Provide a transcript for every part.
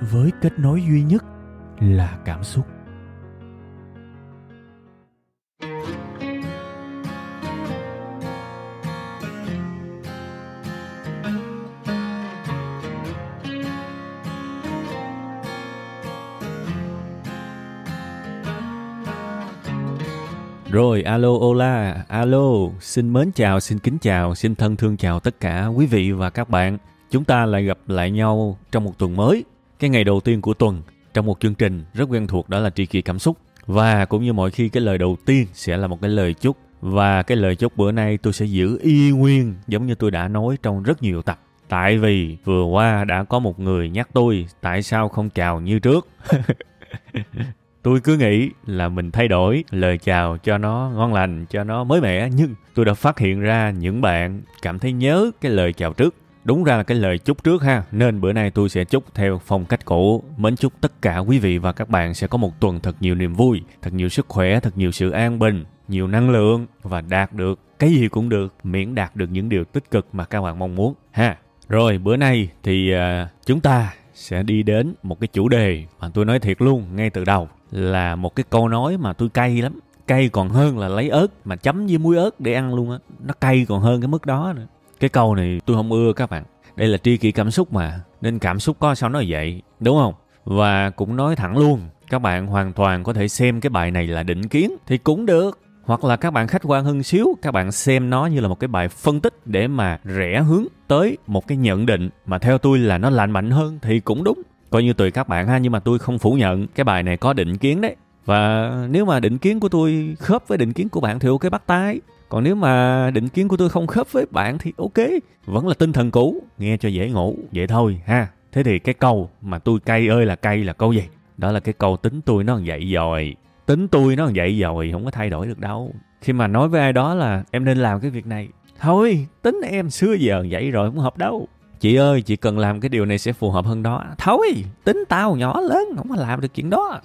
với kết nối duy nhất là cảm xúc Rồi, alo, hola, alo, xin mến chào, xin kính chào, xin thân thương chào tất cả quý vị và các bạn. Chúng ta lại gặp lại nhau trong một tuần mới, cái ngày đầu tiên của tuần, trong một chương trình rất quen thuộc đó là tri kỷ cảm xúc. Và cũng như mọi khi cái lời đầu tiên sẽ là một cái lời chúc. Và cái lời chúc bữa nay tôi sẽ giữ y nguyên giống như tôi đã nói trong rất nhiều tập. Tại vì vừa qua đã có một người nhắc tôi tại sao không chào như trước. tôi cứ nghĩ là mình thay đổi lời chào cho nó ngon lành cho nó mới mẻ nhưng tôi đã phát hiện ra những bạn cảm thấy nhớ cái lời chào trước đúng ra là cái lời chúc trước ha. Nên bữa nay tôi sẽ chúc theo phong cách cũ mến chúc tất cả quý vị và các bạn sẽ có một tuần thật nhiều niềm vui thật nhiều sức khỏe thật nhiều sự an bình nhiều năng lượng và đạt được cái gì cũng được miễn đạt được những điều tích cực mà các bạn mong muốn ha. Rồi bữa nay thì uh, chúng ta sẽ đi đến một cái chủ đề mà tôi nói thiệt luôn ngay từ đầu là một cái câu nói mà tôi cay lắm. Cay còn hơn là lấy ớt mà chấm với muối ớt để ăn luôn á. Nó cay còn hơn cái mức đó nữa cái câu này tôi không ưa các bạn. Đây là tri kỷ cảm xúc mà, nên cảm xúc có sao nói vậy, đúng không? Và cũng nói thẳng luôn, các bạn hoàn toàn có thể xem cái bài này là định kiến thì cũng được. Hoặc là các bạn khách quan hơn xíu, các bạn xem nó như là một cái bài phân tích để mà rẽ hướng tới một cái nhận định mà theo tôi là nó lành mạnh hơn thì cũng đúng. Coi như tùy các bạn ha, nhưng mà tôi không phủ nhận cái bài này có định kiến đấy. Và nếu mà định kiến của tôi khớp với định kiến của bạn thì ok, bắt tay còn nếu mà định kiến của tôi không khớp với bạn thì ok, vẫn là tinh thần cũ, nghe cho dễ ngủ, vậy thôi, ha. Thế thì cái câu mà tôi cay ơi là cay là câu gì? Đó là cái câu tính tôi nó vậy rồi tính tôi nó vậy rồi không có thay đổi được đâu. Khi mà nói với ai đó là em nên làm cái việc này, thôi, tính em xưa giờ vậy rồi không hợp đâu. Chị ơi, chị cần làm cái điều này sẽ phù hợp hơn đó. Thôi, tính tao nhỏ lớn, không có làm được chuyện đó.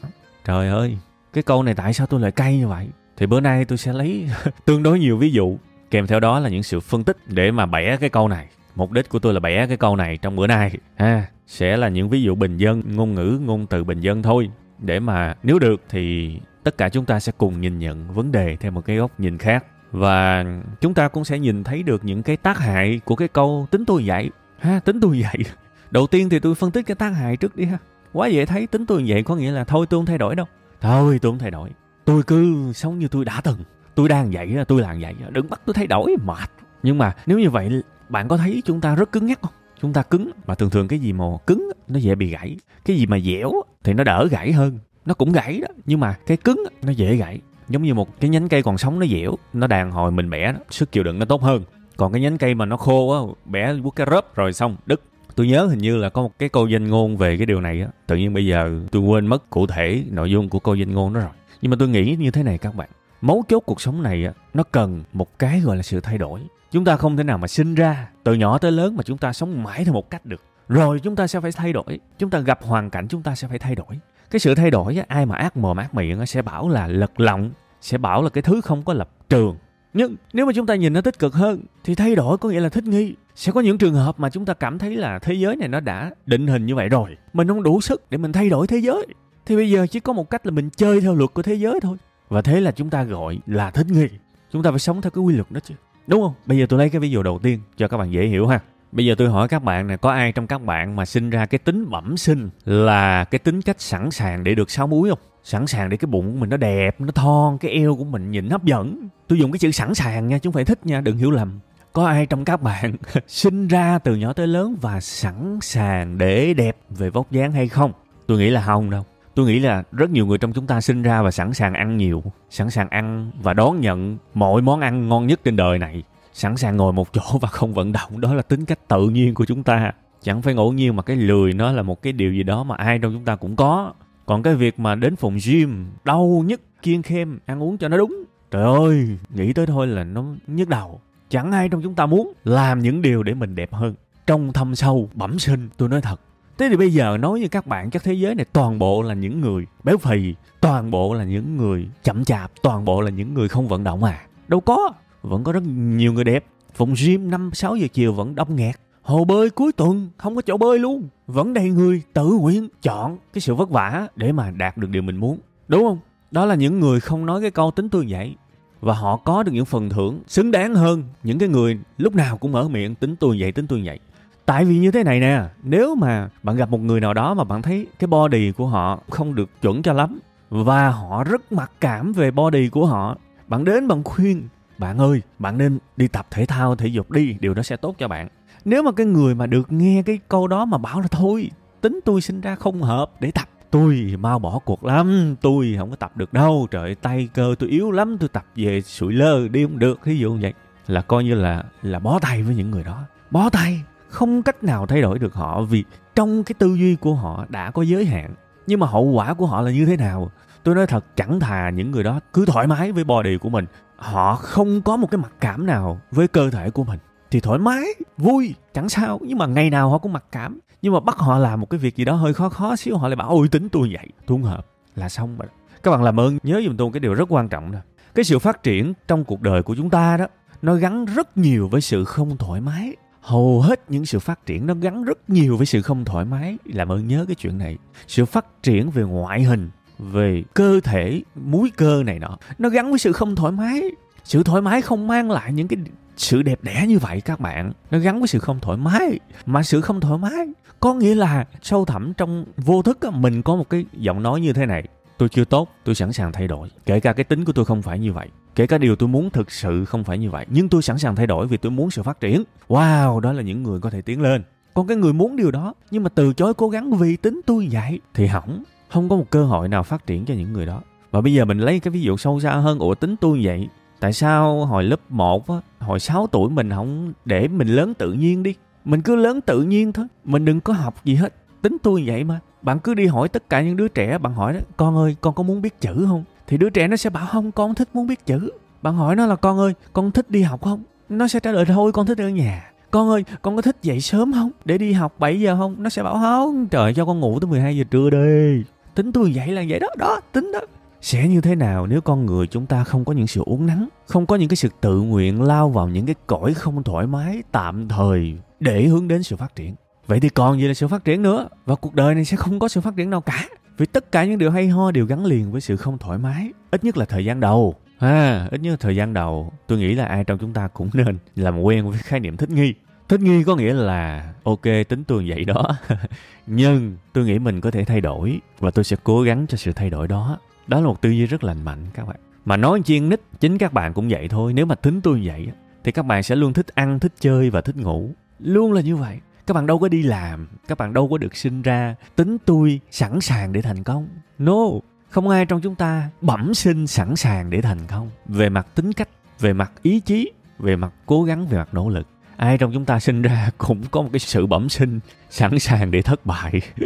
Trời ơi, cái câu này tại sao tôi lại cay như vậy? Thì bữa nay tôi sẽ lấy tương đối nhiều ví dụ, kèm theo đó là những sự phân tích để mà bẻ cái câu này. Mục đích của tôi là bẻ cái câu này trong bữa nay, ha. Sẽ là những ví dụ bình dân, ngôn ngữ, ngôn từ bình dân thôi. Để mà nếu được thì tất cả chúng ta sẽ cùng nhìn nhận vấn đề theo một cái góc nhìn khác. Và chúng ta cũng sẽ nhìn thấy được những cái tác hại của cái câu tính tôi vậy ha, tính tôi vậy đầu tiên thì tôi phân tích cái tác hại trước đi ha. Quá dễ thấy tính tôi vậy có nghĩa là thôi tôi không thay đổi đâu thôi tôi không thay đổi tôi cứ sống như tôi đã từng. Tôi đang vậy tôi làm vậy đừng bắt tôi thay đổi mệt. Nhưng mà nếu như vậy bạn có thấy chúng ta rất cứng nhắc không? Chúng ta cứng mà thường thường cái gì mà cứng nó dễ bị gãy. Cái gì mà dẻo thì nó đỡ gãy hơn. Nó cũng gãy đó nhưng mà cái cứng nó dễ gãy. Giống như một cái nhánh cây còn sống nó dẻo nó đàn hồi mình bẻ đó, sức chịu đựng nó tốt hơn. Còn cái nhánh cây mà nó khô á bẻ bút cái rớp rồi xong đứt. Tôi nhớ hình như là có một cái câu danh ngôn về cái điều này á. Tự nhiên bây giờ tôi quên mất cụ thể nội dung của câu danh ngôn đó rồi nhưng mà tôi nghĩ như thế này các bạn. Mấu chốt cuộc sống này nó cần một cái gọi là sự thay đổi. Chúng ta không thể nào mà sinh ra từ nhỏ tới lớn mà chúng ta sống mãi theo một cách được. Rồi chúng ta sẽ phải thay đổi. Chúng ta gặp hoàn cảnh chúng ta sẽ phải thay đổi. Cái sự thay đổi ai mà ác mồm ác miệng sẽ bảo là lật lọng, sẽ bảo là cái thứ không có lập trường. Nhưng nếu mà chúng ta nhìn nó tích cực hơn, thì thay đổi có nghĩa là thích nghi. Sẽ có những trường hợp mà chúng ta cảm thấy là thế giới này nó đã định hình như vậy rồi. Mình không đủ sức để mình thay đổi thế giới thì bây giờ chỉ có một cách là mình chơi theo luật của thế giới thôi. Và thế là chúng ta gọi là thích nghi. Chúng ta phải sống theo cái quy luật đó chứ. Đúng không? Bây giờ tôi lấy cái ví dụ đầu tiên cho các bạn dễ hiểu ha. Bây giờ tôi hỏi các bạn này có ai trong các bạn mà sinh ra cái tính bẩm sinh là cái tính cách sẵn sàng để được sáu múi không? Sẵn sàng để cái bụng của mình nó đẹp, nó thon, cái eo của mình nhìn hấp dẫn. Tôi dùng cái chữ sẵn sàng nha, chứ không phải thích nha, đừng hiểu lầm. Có ai trong các bạn sinh ra từ nhỏ tới lớn và sẵn sàng để đẹp về vóc dáng hay không? Tôi nghĩ là không đâu tôi nghĩ là rất nhiều người trong chúng ta sinh ra và sẵn sàng ăn nhiều, sẵn sàng ăn và đón nhận mọi món ăn ngon nhất trên đời này. Sẵn sàng ngồi một chỗ và không vận động, đó là tính cách tự nhiên của chúng ta. Chẳng phải ngẫu nhiên mà cái lười nó là một cái điều gì đó mà ai trong chúng ta cũng có. Còn cái việc mà đến phòng gym, đau nhất kiêng khem, ăn uống cho nó đúng. Trời ơi, nghĩ tới thôi là nó nhức đầu. Chẳng ai trong chúng ta muốn làm những điều để mình đẹp hơn. Trong thâm sâu, bẩm sinh, tôi nói thật thế thì bây giờ nói với các bạn chắc thế giới này toàn bộ là những người béo phì, toàn bộ là những người chậm chạp, toàn bộ là những người không vận động à? Đâu có, vẫn có rất nhiều người đẹp. Phòng gym năm, sáu giờ chiều vẫn đông nghẹt. Hồ bơi cuối tuần, không có chỗ bơi luôn. Vẫn đầy người tự nguyện chọn cái sự vất vả để mà đạt được điều mình muốn. Đúng không? Đó là những người không nói cái câu tính tôi vậy và họ có được những phần thưởng xứng đáng hơn những cái người lúc nào cũng mở miệng tính tôi vậy tính tôi vậy tại vì như thế này nè, nếu mà bạn gặp một người nào đó mà bạn thấy cái body của họ không được chuẩn cho lắm và họ rất mặc cảm về body của họ, bạn đến bạn khuyên, bạn ơi, bạn nên đi tập thể thao, thể dục đi, điều đó sẽ tốt cho bạn. Nếu mà cái người mà được nghe cái câu đó mà bảo là, thôi, tính tôi sinh ra không hợp để tập, tôi mau bỏ cuộc lắm, tôi không có tập được đâu, trời tay cơ tôi yếu lắm, tôi tập về sụi lơ đi không được. Ví dụ như vậy là coi như là là bó tay với những người đó. Bó tay không cách nào thay đổi được họ vì trong cái tư duy của họ đã có giới hạn. Nhưng mà hậu quả của họ là như thế nào? Tôi nói thật, chẳng thà những người đó cứ thoải mái với body của mình, họ không có một cái mặc cảm nào với cơ thể của mình. Thì thoải mái, vui, chẳng sao, nhưng mà ngày nào họ cũng mặc cảm. Nhưng mà bắt họ làm một cái việc gì đó hơi khó khó xíu, họ lại bảo, ôi, tính tôi vậy, tôi không hợp. Là xong rồi. Các bạn làm ơn, nhớ giùm tôi cái điều rất quan trọng nè. Cái sự phát triển trong cuộc đời của chúng ta đó, nó gắn rất nhiều với sự không thoải mái hầu hết những sự phát triển nó gắn rất nhiều với sự không thoải mái. Làm ơn nhớ cái chuyện này. Sự phát triển về ngoại hình, về cơ thể, múi cơ này nọ, nó gắn với sự không thoải mái. Sự thoải mái không mang lại những cái sự đẹp đẽ như vậy các bạn. Nó gắn với sự không thoải mái. Mà sự không thoải mái có nghĩa là sâu thẳm trong vô thức mình có một cái giọng nói như thế này. Tôi chưa tốt, tôi sẵn sàng thay đổi. Kể cả cái tính của tôi không phải như vậy kể cả điều tôi muốn thực sự không phải như vậy, nhưng tôi sẵn sàng thay đổi vì tôi muốn sự phát triển. Wow, đó là những người có thể tiến lên. Còn cái người muốn điều đó, nhưng mà từ chối cố gắng vì tính tôi vậy, thì hỏng. Không có một cơ hội nào phát triển cho những người đó. Và bây giờ mình lấy cái ví dụ sâu xa hơn, ủa tính tôi vậy, tại sao hồi lớp 1 á, hồi 6 tuổi mình không để mình lớn tự nhiên đi? Mình cứ lớn tự nhiên thôi, mình đừng có học gì hết. Tính tôi vậy mà, bạn cứ đi hỏi tất cả những đứa trẻ bạn hỏi đó, con ơi, con có muốn biết chữ không? Thì đứa trẻ nó sẽ bảo, không, con thích muốn biết chữ. Bạn hỏi nó là, con ơi, con thích đi học không? Nó sẽ trả lời, thôi, con thích ở nhà. Con ơi, con có thích dậy sớm không? Để đi học 7 giờ không? Nó sẽ bảo, không, trời, cho con ngủ tới 12 giờ trưa đi. Tính tôi vậy là vậy đó đó, tính đó. Sẽ như thế nào nếu con người chúng ta không có những sự uống nắng không có những cái sự tự nguyện lao vào những cái cõi không thoải mái tạm thời để hướng đến sự phát triển? Vậy thì còn gì là sự phát triển nữa, và cuộc đời này sẽ không có sự phát triển nào cả vì tất cả những điều hay ho đều gắn liền với sự không thoải mái ít nhất là thời gian đầu. À ít nhất là thời gian đầu. Tôi nghĩ là ai trong chúng ta cũng nên làm quen với khái niệm thích nghi. Thích nghi có nghĩa là ok tính tôi vậy đó. Nhưng tôi nghĩ mình có thể thay đổi và tôi sẽ cố gắng cho sự thay đổi đó. Đó là một tư duy rất lành mạnh các bạn. Mà nói chiên nít chính các bạn cũng vậy thôi. Nếu mà tính tôi vậy thì các bạn sẽ luôn thích ăn thích chơi và thích ngủ. Luôn là như vậy các bạn đâu có đi làm, các bạn đâu có được sinh ra, tính tôi sẵn sàng để thành công. No, không ai trong chúng ta bẩm sinh sẵn sàng để thành công. Về mặt tính cách, về mặt ý chí, về mặt cố gắng, về mặt nỗ lực. Ai trong chúng ta sinh ra cũng có một cái sự bẩm sinh sẵn sàng để thất bại.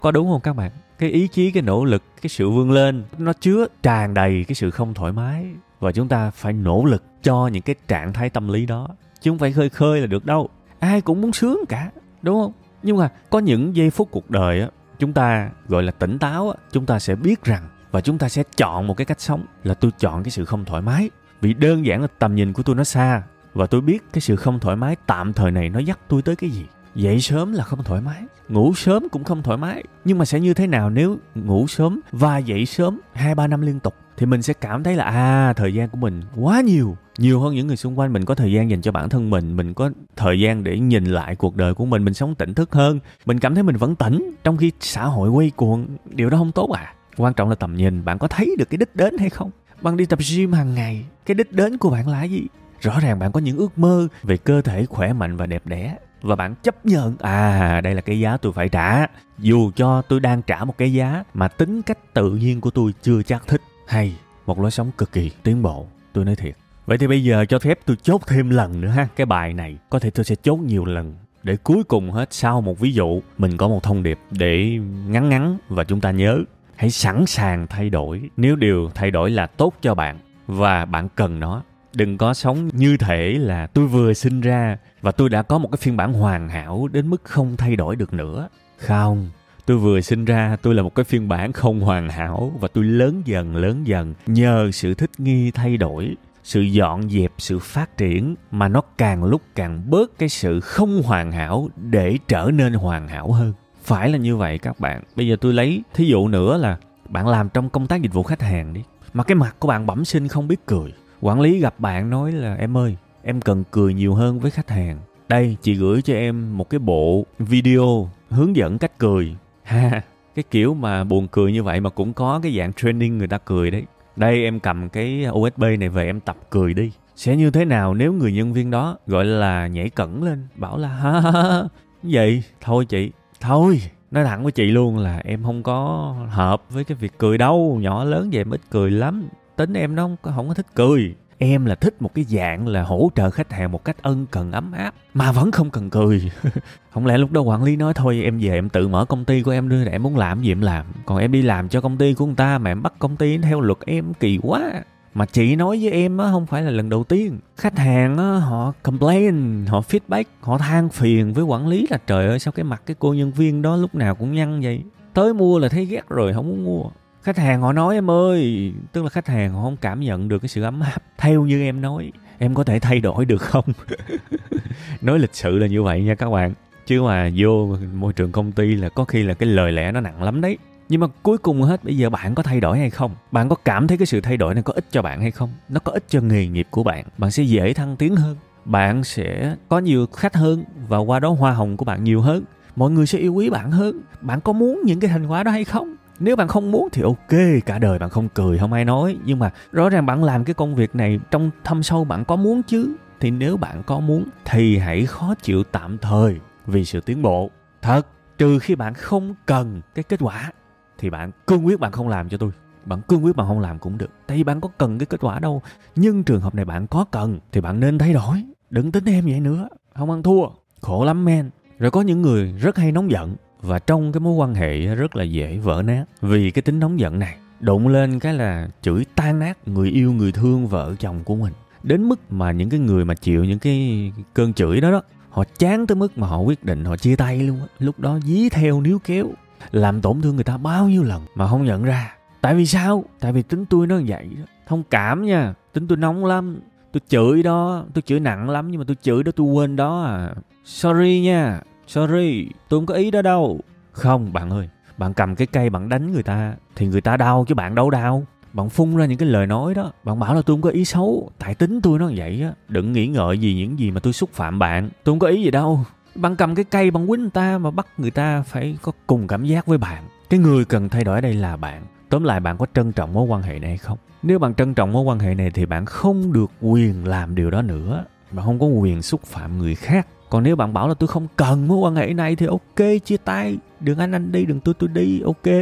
Có đúng không các bạn? Cái ý chí, cái nỗ lực, cái sự vươn lên, nó chứa tràn đầy cái sự không thoải mái. Và chúng ta phải nỗ lực cho những cái trạng thái tâm lý đó. Chứ không phải khơi khơi là được đâu ai cũng muốn sướng cả, đúng không? Nhưng mà có những giây phút cuộc đời á, chúng ta, gọi là, tỉnh táo á, chúng ta sẽ biết rằng và chúng ta sẽ chọn một cái cách sống là tôi chọn cái sự không thoải mái. Vì đơn giản là tầm nhìn của tôi nó xa và tôi biết cái sự không thoải mái tạm thời này nó dắt tôi tới cái gì. Dậy sớm là không thoải mái, ngủ sớm cũng không thoải mái. Nhưng mà sẽ như thế nào nếu ngủ sớm và dậy sớm hai ba năm liên tục? Thì mình sẽ cảm thấy là à thời gian của mình quá nhiều. Nhiều hơn những người xung quanh, mình có thời gian dành cho bản thân mình mình có thời gian để nhìn lại cuộc đời của mình mình sống tỉnh thức hơn. Mình cảm thấy mình vẫn tỉnh trong khi xã hội quay cuồng. Điều đó không tốt à. Quan trọng là tầm nhìn, bạn có thấy được cái đích đến hay không? Bạn đi tập gym hàng ngày, cái đích đến của bạn là gì? Rõ ràng bạn có những ước mơ về cơ thể khỏe mạnh và đẹp đẽ, và bạn chấp nhận à đây là cái giá tôi phải trả. Dù cho tôi đang trả một cái giá mà tính cách tự nhiên của tôi chưa chắc thích hay, một lối sống cực kỳ tiến bộ, tôi nói thiệt. Vậy thì bây giờ cho phép tôi chốt thêm lần nữa ha. Cái bài này, có thể tôi sẽ chốt nhiều lần để cuối cùng hết sau một ví dụ, mình có một thông điệp để ngắn ngắn và chúng ta nhớ. Hãy sẵn sàng thay đổi, nếu điều thay đổi là tốt cho bạn và bạn cần nó. Đừng có sống như thể là tôi vừa sinh ra và tôi đã có một cái phiên bản hoàn hảo đến mức không thay đổi được nữa. Không tôi vừa sinh ra, tôi là một cái phiên bản không hoàn hảo và tôi lớn dần lớn dần. Nhờ sự thích nghi thay đổi, sự dọn dẹp, sự phát triển mà nó càng lúc càng bớt cái sự không hoàn hảo để trở nên hoàn hảo hơn. Phải là như vậy các bạn. Bây giờ tôi lấy thí dụ nữa là bạn làm trong công tác dịch vụ khách hàng đi, mà cái mặt của bạn bẩm sinh không biết cười. Quản lý gặp bạn nói là, em ơi, em cần cười nhiều hơn với khách hàng. Đây, chị gửi cho em một cái bộ video hướng dẫn cách cười ha cái kiểu mà buồn cười như vậy mà cũng có cái dạng training người ta cười đấy. Đây em cầm cái usb này về em tập cười đi. Sẽ như thế nào nếu người nhân viên đó gọi là nhảy cẩn lên bảo là ha ha ha vậy thôi chị. Thôi nói thẳng với chị luôn là em không có hợp với cái việc cười đâu. Nhỏ lớn vậy em ít cười lắm. Tính em nó không có, không có thích cười em là thích một cái dạng là hỗ trợ khách hàng một cách ân cần ấm áp, mà vẫn không cần cười. Không lẽ lúc đó quản lý nói thôi, em về em tự mở công ty của em đưa em muốn làm gì em làm. Còn em đi làm cho công ty của người ta mà em bắt công ty theo luật em, kỳ quá. Mà chị nói với em á, không phải là lần đầu tiên. Khách hàng á, họ complain, họ feedback, họ than phiền với quản lý là trời ơi, sao cái mặt cái cô nhân viên đó lúc nào cũng nhăn vậy? Tới mua là thấy ghét rồi, không muốn mua khách hàng họ nói em ơi, tức là khách hàng họ không cảm nhận được cái sự ấm áp theo như em nói. Em có thể thay đổi được không? Nói lịch sự là như vậy nha các bạn. Chứ mà vô môi trường công ty là có khi là cái lời lẽ nó nặng lắm đấy. Nhưng mà cuối cùng hết, bây giờ bạn có thay đổi hay không? Bạn có cảm thấy cái sự thay đổi này có ích cho bạn hay không? Nó có ích cho nghề nghiệp của bạn bạn sẽ dễ thăng tiến hơn. Bạn sẽ có nhiều khách hơn và qua đó hoa hồng của bạn nhiều hơn. Mọi người sẽ yêu quý bạn hơn. Bạn có muốn những cái thành quả đó hay không? Nếu bạn không muốn thì ok, cả đời bạn không cười, không ai nói. Nhưng mà rõ ràng bạn làm cái công việc này trong thâm sâu bạn có muốn chứ? Thì nếu bạn có muốn thì hãy khó chịu tạm thời vì sự tiến bộ. Thật, trừ khi bạn không cần cái kết quả thì bạn cương quyết bạn không làm cho tôi. Bạn cương quyết bạn không làm cũng được, tại vì bạn có cần cái kết quả đâu. Nhưng trường hợp này bạn có cần thì bạn nên thay đổi, đừng tính em vậy nữa. Không ăn thua, khổ lắm men. Rồi có những người rất hay nóng giận và trong cái mối quan hệ rất là dễ vỡ nát. Vì cái tính nóng giận này, đụng lên cái là chửi tan nát người yêu, người thương vợ chồng của mình. Đến mức mà những cái người mà chịu những cái cơn chửi đó đó, họ chán tới mức mà họ quyết định họ chia tay luôn lúc đó dí theo níu kéo, làm tổn thương người ta bao nhiêu lần mà không nhận ra. Tại vì sao? Tại vì tính tôi nó vậy đó. Thông cảm nha, tính tôi nóng lắm, tôi chửi đó, tôi chửi nặng lắm nhưng mà tôi chửi đó, tôi quên đó à. Sorry nha sorry, tôi không có ý đó đâu. Không, bạn ơi, bạn cầm cái cây bạn đánh người ta thì người ta đau chứ bạn đâu đau. Bạn phun ra những cái lời nói đó, bạn bảo là tôi không có ý xấu. Tại tính tôi nó vậy á, đừng nghĩ ngợi gì những gì mà tôi xúc phạm bạn. Tôi không có ý gì đâu. Bạn cầm cái cây bạn quýnh người ta mà bắt người ta phải có cùng cảm giác với bạn. Cái người cần thay đổi ở đây là bạn. Tóm lại bạn có trân trọng mối quan hệ này hay không? Nếu bạn trân trọng mối quan hệ này thì bạn không được quyền làm điều đó nữa. Bạn không có quyền xúc phạm người khác còn nếu bạn bảo là tôi không cần mối quan hệ này thì ok, chia tay. Đừng anh anh đi, đừng tôi tôi đi, ok.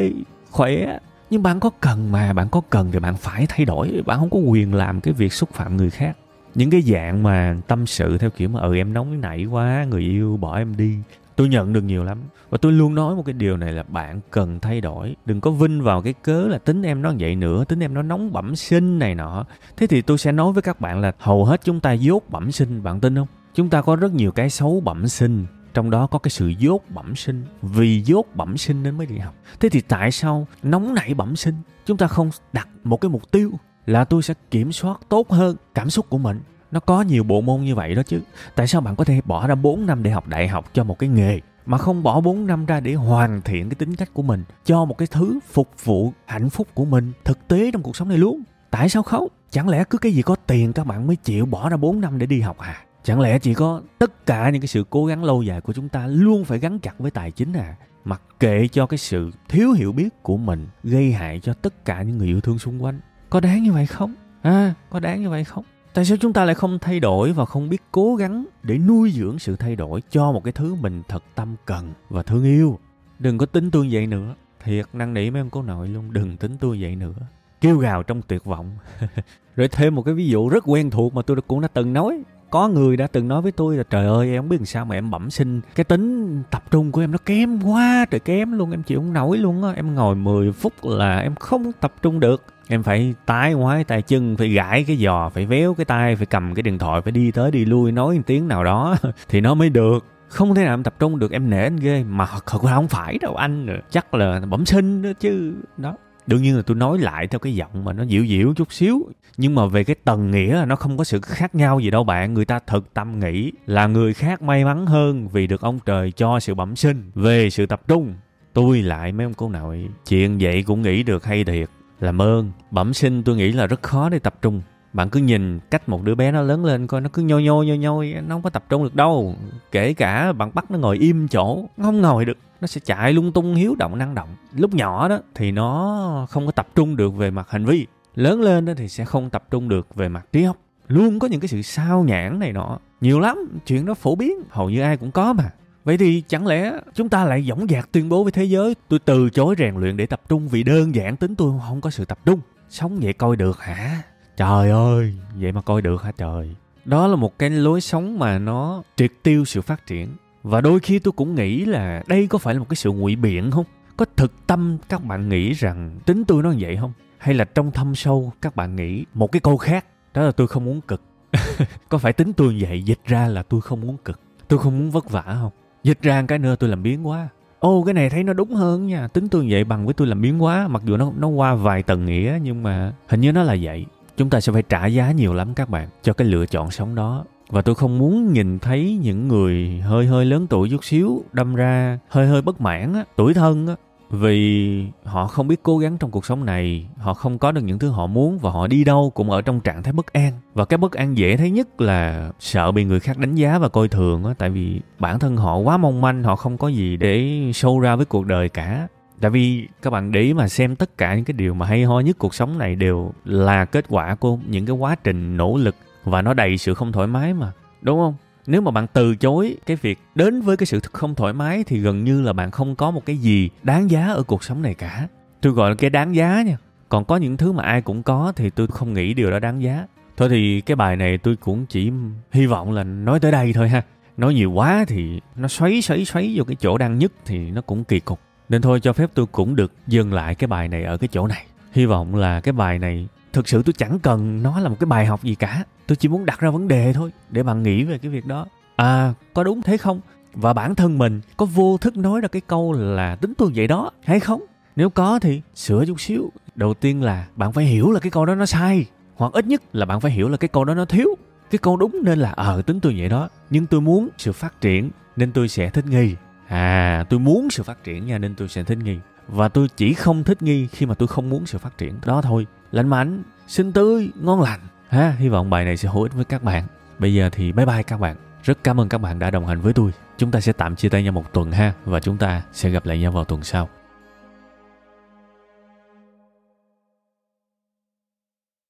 Khỏe. Nhưng bạn có cần mà, bạn có cần thì bạn phải thay đổi. Bạn không có quyền làm cái việc xúc phạm người khác. Những cái dạng mà tâm sự theo kiểu mà ừ em nóng nảy quá, người yêu, bỏ em đi. Tôi nhận được nhiều lắm. Và tôi luôn nói một cái điều này là bạn cần thay đổi. Đừng có vinh vào cái cớ là tính em nó vậy nữa, tính em nó nóng bẩm sinh này nọ. Thế thì tôi sẽ nói với các bạn là hầu hết chúng ta dốt bẩm sinh, bạn tin không? Chúng ta có rất nhiều cái xấu bẩm sinh, trong đó có cái sự dốt bẩm sinh. Vì dốt bẩm sinh nên mới đi học. Thế thì tại sao nóng nảy bẩm sinh? Chúng ta không đặt một cái mục tiêu là tôi sẽ kiểm soát tốt hơn cảm xúc của mình. Nó có nhiều bộ môn như vậy đó chứ. Tại sao bạn có thể bỏ ra 4 năm để học đại học cho một cái nghề, mà không bỏ 4 năm ra để hoàn thiện cái tính cách của mình, cho một cái thứ phục vụ hạnh phúc của mình thực tế trong cuộc sống này luôn? Tại sao không? Chẳng lẽ cứ cái gì có tiền các bạn mới chịu bỏ ra 4 năm để đi học à? Chẳng lẽ chỉ có tất cả những cái sự cố gắng lâu dài của chúng ta luôn phải gắn chặt với tài chính à? Mặc kệ cho cái sự thiếu hiểu biết của mình gây hại cho tất cả những người yêu thương xung quanh. Có đáng như vậy không? À có đáng như vậy không? Tại sao chúng ta lại không thay đổi và không biết cố gắng để nuôi dưỡng sự thay đổi cho một cái thứ mình thật tâm cần và thương yêu? Đừng có tính tôi vậy nữa. Thiệt, năn nỉ mấy ông cô nội luôn. Đừng tính tôi vậy nữa. Kêu gào trong tuyệt vọng. Rồi thêm một cái ví dụ rất quen thuộc mà tôi cũng đã từng nói có người đã từng nói với tôi là, trời ơi, em không biết làm sao mà em bẩm sinh. Cái tính tập trung của em nó kém quá trời kém luôn, em chịu không nổi luôn á. Em ngồi 10 phút là em không tập trung được. Em phải tái ngoái tay chân, phải gãi cái giò, phải véo cái tay, phải cầm cái điện thoại, phải đi tới đi lui, nói một tiếng nào đó thì nó mới được. Không thể nào em tập trung được, em nể anh ghê. Mà thật ra không phải đâu, anh chắc là bẩm sinh đó chứ. Đó. Đương nhiên là tôi nói lại theo cái giọng mà nó dịu dịu chút xíu nhưng mà về cái tầng nghĩa là nó không có sự khác nhau gì đâu bạn. Người ta thực tâm nghĩ là người khác may mắn hơn vì được ông trời cho sự bẩm sinh, về sự tập trung. Tôi lại mấy ông cô nội, chuyện vậy cũng nghĩ được hay thiệt. Làm ơn, bẩm sinh tôi nghĩ là rất khó để tập trung. Bạn cứ nhìn cách một đứa bé nó lớn lên, coi nó cứ nhô nhô nhô nhô nó không có tập trung được đâu. Kể cả bạn bắt nó ngồi im chỗ, nó không ngồi được. Nó sẽ chạy lung tung, hiếu động, năng động. Lúc nhỏ đó thì nó không có tập trung được về mặt hành vi lớn lên đó thì sẽ không tập trung được về mặt trí óc. Luôn có những cái sự sao nhãn này nọ. Nhiều lắm, chuyện đó phổ biến, hầu như ai cũng có mà. Vậy thì chẳng lẽ chúng ta lại dõng dạc tuyên bố với thế giới, tôi từ chối rèn luyện để tập trung vì đơn giản tính tôi không có sự tập trung. Sống vậy coi được hả? Trời ơi, vậy mà coi được hả trời? Đó là một cái lối sống mà nó triệt tiêu sự phát triển. Và đôi khi tôi cũng nghĩ là đây có phải là một cái sự ngụy biện không? Có thực tâm các bạn nghĩ rằng tính tôi nó vậy không? Hay là trong thâm sâu các bạn nghĩ một cái câu khác, đó là tôi không muốn cực. Có phải tính tôi vậy? Dịch ra là tôi không muốn cực. Tôi không muốn vất vả không? Dịch ra cái nữa tôi làm biến quá. Ô, cái này thấy nó đúng hơn nha. Tính tôi vậy bằng với tôi làm biến quá, mặc dù nó nó qua vài tầng nghĩa, nhưng mà hình như nó là vậy. Chúng ta sẽ phải trả giá nhiều lắm các bạn cho cái lựa chọn sống đó. Và tôi không muốn nhìn thấy những người hơi hơi lớn tuổi chút xíu, đâm ra hơi hơi bất mãn á, tuổi thân á vì họ không biết cố gắng trong cuộc sống này, họ không có được những thứ họ muốn và họ đi đâu cũng ở trong trạng thái bất an. Và cái bất an dễ thấy nhất là sợ bị người khác đánh giá và coi thường á, tại vì bản thân họ quá mong manh, họ không có gì để show ra với cuộc đời cả. Tại vì các bạn để ý mà xem tất cả những cái điều mà hay ho nhất cuộc sống này đều là kết quả của những cái quá trình nỗ lực và nó đầy sự không thoải mái mà, đúng không? Nếu mà bạn từ chối cái việc đến với cái sự không thoải mái thì gần như là bạn không có một cái gì đáng giá ở cuộc sống này cả. Tôi gọi là cái đáng giá nha. Còn có những thứ mà ai cũng có thì tôi không nghĩ điều đó đáng giá. Thôi thì cái bài này tôi cũng chỉ hy vọng là nói tới đây thôi ha. Nói nhiều quá thì nó xoáy xoáy xoáy vô cái chỗ đang nhất thì nó cũng kỳ cục. Nên thôi cho phép tôi cũng được dừng lại cái bài này ở cái chỗ này. Hy vọng là cái bài này thực sự tôi chẳng cần nó là một cái bài học gì cả. Tôi chỉ muốn đặt ra vấn đề thôi để bạn nghĩ về cái việc đó. À có đúng thế không? Và bản thân mình có vô thức nói ra cái câu là tính tôi vậy đó hay không? Nếu có thì sửa chút xíu. Đầu tiên là bạn phải hiểu là cái câu đó nó sai hoặc ít nhất là bạn phải hiểu là cái câu đó nó thiếu. Cái câu đúng nên là ờ à, tính tôi vậy đó. Nhưng tôi muốn sự phát triển nên tôi sẽ thích nghi. À tôi muốn sự phát triển nha nên tôi sẽ thích nghi. Và tôi chỉ không thích nghi khi mà tôi không muốn sự phát triển. Đó thôi lành mạnh xinh tươi, ngon lành. Ha, hy vọng bài này sẽ hữu ích với các bạn. Bây giờ thì bye bye các bạn. Rất cảm ơn các bạn đã đồng hành với tôi. Chúng ta sẽ tạm chia tay nhau một tuần ha, và chúng ta sẽ gặp lại nhau vào tuần sau.